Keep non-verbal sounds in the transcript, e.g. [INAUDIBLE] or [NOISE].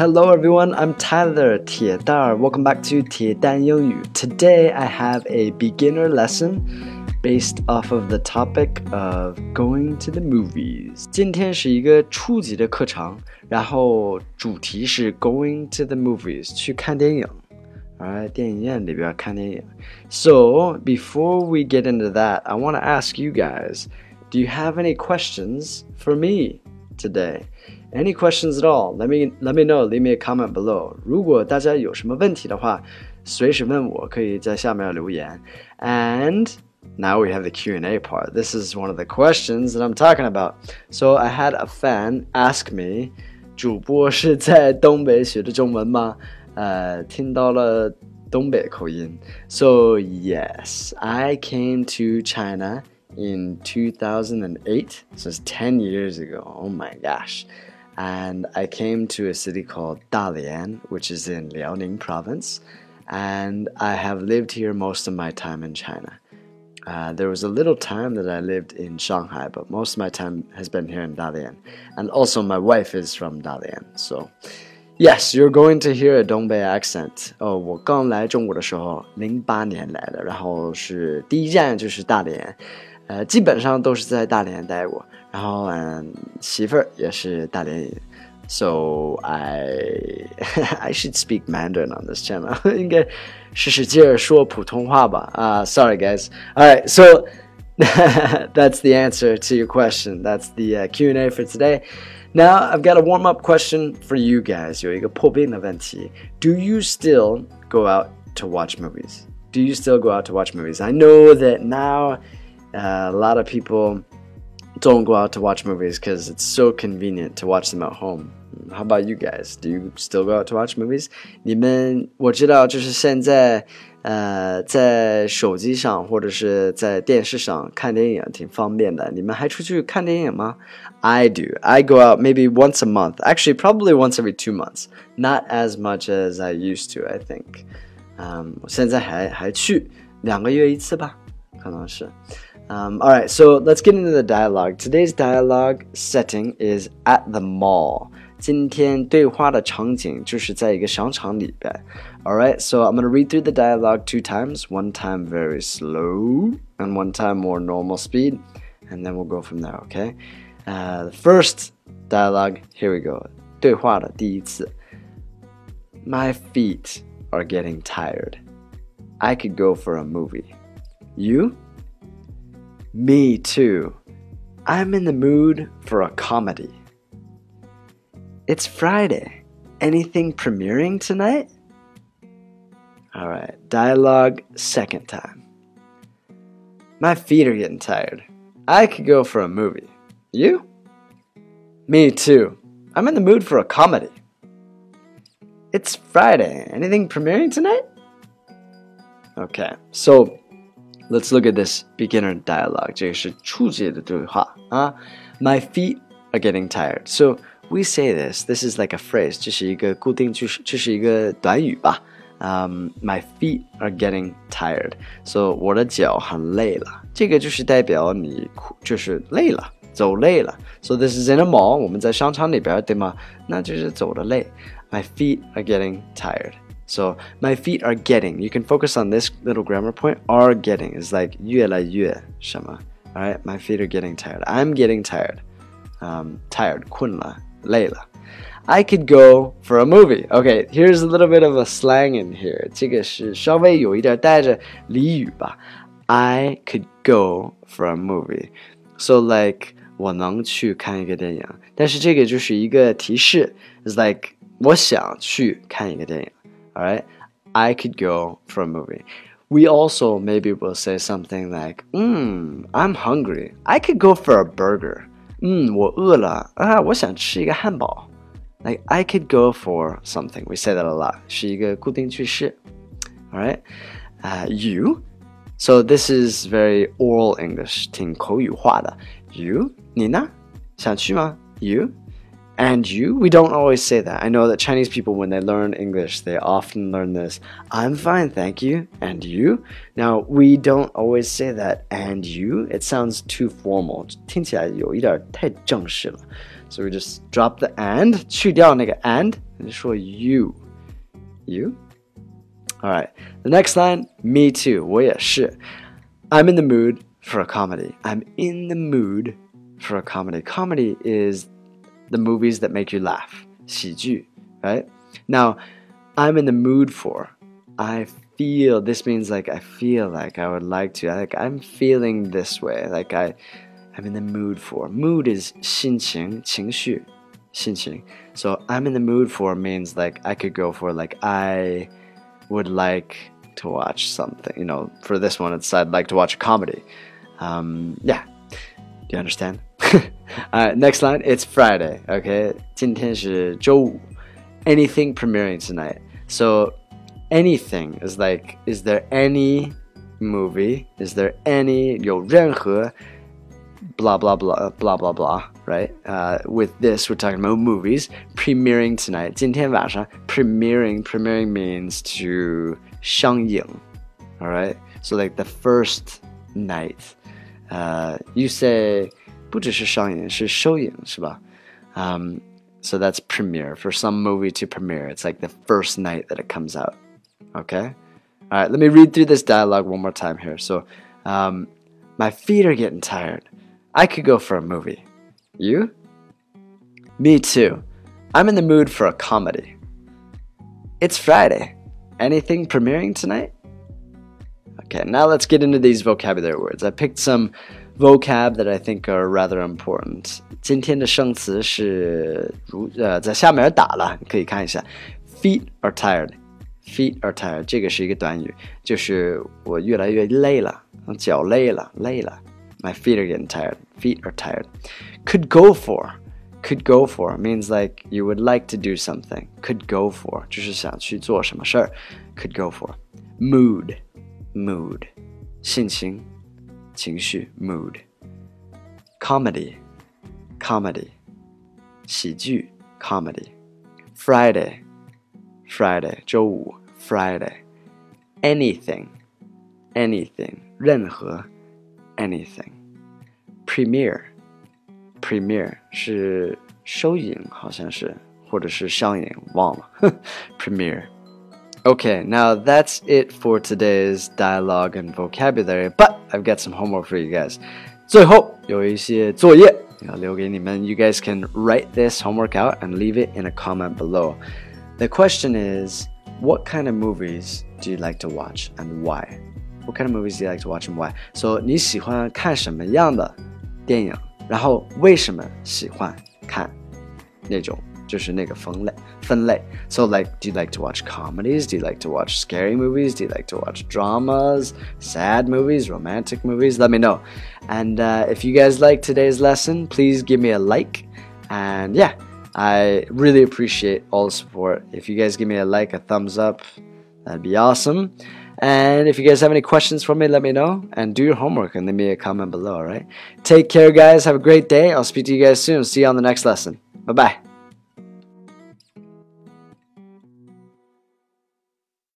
Hello everyone, I'm Tyler 铁蛋儿 Welcome back to 铁蛋英语. Today I have a beginner lesson based off of the topic of going to the movies. 今天是一个初级的课程，然后主题是 going to the movies 去看电影。Alright，电影院里边看电影。So before we get into that, I want to ask you guys, do you have any questions for me today? Any questions at all? Let me let me know. Leave me a comment below. 如果大家有什么问题的话，随时问我，可以在下面留言。And now we have the Q&A part. This is one of the questions that I'm talking about. So I had a fan ask me, 主播是在东北学的中文吗？呃，听到了东北口音。So yes, I came to China in 2008. So it's 10 years ago. Oh my gosh and I came to a city called Dalian, which is in Liaoning province, and I have lived here most of my time in China. Uh, there was a little time that I lived in Shanghai, but most of my time has been here in Dalian. And also, my wife is from Dalian, so yes, you're going to hear a Dongbei accent. 哦，我刚来中国的时候，零八年来的，然后是第一站就是大连。 呃，基本上都是在大连待过，然后嗯，媳妇儿也是大连人，so I [LAUGHS] I should speak Mandarin on this channel，[LAUGHS] 应该使使劲儿说普通话吧啊、uh,，Sorry guys. All right, so [LAUGHS] that's the answer to your question. That's the uh, Q&A for today. Now I've got a warm-up question for you guys. 有一个破冰的问题：Do you still go out to watch movies? Do you still go out to watch movies? I know that now. Uh, a lot of people don't go out to watch movies because it's so convenient to watch them at home. How about you guys? Do you still go out to watch movies? 你们我知道，就是现在，呃，在手机上或者是在电视上看电影挺方便的。你们还出去看电影吗？I do. I go out maybe once a month. Actually, probably once every two months. Not as much as I used to. I think. 嗯，现在还还去两个月一次吧，可能是。 um, all right, so let's get into the dialogue. Today's dialogue setting is at the mall. 今天对话的场景就是在一个商场里边。All right, so I'm gonna read through the dialogue two times. One time very slow, and one time more normal speed, and then we'll go from there. Okay. Uh, the first dialogue. Here we go. 对话的第一次。My feet are getting tired. I could go for a movie. You? Me too. I'm in the mood for a comedy. It's Friday. Anything premiering tonight? Alright, dialogue second time. My feet are getting tired. I could go for a movie. You? Me too. I'm in the mood for a comedy. It's Friday. Anything premiering tonight? Okay, so Let's look at this beginner dialogue. 这个是初级的对话啊。My feet are getting tired. So we say this. This is like a phrase. 这是一个固定句式，这是一个短语吧。Um, my feet are getting tired. So 我的脚很累了。这个就是代表你就是累了，走累了。So this is in a mall. 我们在商场里边，对吗？那就是走的累。My feet are getting tired. So my feet are getting. You can focus on this little grammar point. Are getting is like 越来越什么. All right, my feet are getting tired. I'm getting tired. Um, tired, 困了,累了. I could go for a movie. Okay, here's a little bit of a slang in here. 这个是稍微有一点带着俚语吧. I could go for a movie. So like 我能去看一个电影，但是这个就是一个提示，is like 我想去看一个电影。 all right, I could go for a movie. We also maybe will say something like, "Hmm, I'm hungry. I could go for a burger." 嗯，我饿了啊，我想吃一个汉堡。Like I could go for something. We say that a lot. 是一个固定句式。All right, uh, you. So this is very oral English，挺口语化的。You，你呢？想去吗？You。 and you? We don't always say that. I know that Chinese people, when they learn English, they often learn this I'm fine, thank you. And you? Now, we don't always say that. And you? It sounds too formal. 听起来有一点太正式了. So we just drop the and, 去掉那个 and, 你说 you you all right the next line me too 我也是 I'm in the mood for a comedy I'm in the mood for a comedy comedy is the movies that make you laugh 喜剧 right now I'm in the mood for I feel this means like I feel like I would like to like I'm feeling this way like I I'm in the mood for mood is 心情情绪心情 so I'm in the mood for means like I could go for like I would like to watch something you know for this one it's I'd like to watch a comedy um yeah do you understand [LAUGHS] Alright, next line it's Friday okay 今天是周五 anything premiering tonight so anything is like, is there any movie? Is there any 有任何 blah blah blah blah blah blah right? Uh, with this, we're talking about movies premiering tonight. 今天晚上 premiering premiering means to 上映. All right, so like the first night. Uh, you say 不只是上映，是首映，是吧？Um, so that's premiere. For some movie to premiere, it's like the first night that it comes out. Okay? Alright, let me read through this dialogue one more time here. So, um, my feet are getting tired. I could go for a movie. You? Me too. I'm in the mood for a comedy. It's Friday. Anything premiering tonight? Okay, now let's get into these vocabulary words. I picked some vocab that I think are rather important. 今天的生词是如呃在下面打了，你可以看一下。Feet are tired. Feet are tired，这个是一个短语，就是我越来越累了，脚累了，累了。My feet are getting tired. Feet are tired. Could go for. Could go for means like you would like to do something. Could go for 就是想去做什么事儿。Could go for. Mood. Mood. 心情， 情绪。Mood. Comedy. Comedy. 喜剧。Comedy. Friday. Friday 周五 Friday anything anything 任何 anything premiere [LAUGHS] premiere 是收影好像是或者是上映忘了 premiere Okay, now that's it for today's dialogue and vocabulary, but I've got some homework for you guys. 最后有一些作业要留给你们. You guys can write this homework out and leave it in a comment below. The question is, what kind of movies do you like to watch and why? What kind of movies do you like to watch and why? So 你喜欢看什么样的电影？然后为什么喜欢看那种？ 就是那个分类分类。So like, do you like to watch comedies? Do you like to watch scary movies? Do you like to watch dramas, sad movies, romantic movies? Let me know. And uh, if you guys like today's lesson, please give me a like. And yeah. I really appreciate all the support. If you guys give me a like, a thumbs up, that'd be awesome. And if you guys have any questions for me, let me know. And do your homework and leave me a comment below, alright? Take care, guys. Have a great day. I'll speak to you guys soon. See you on the next lesson. Bye bye.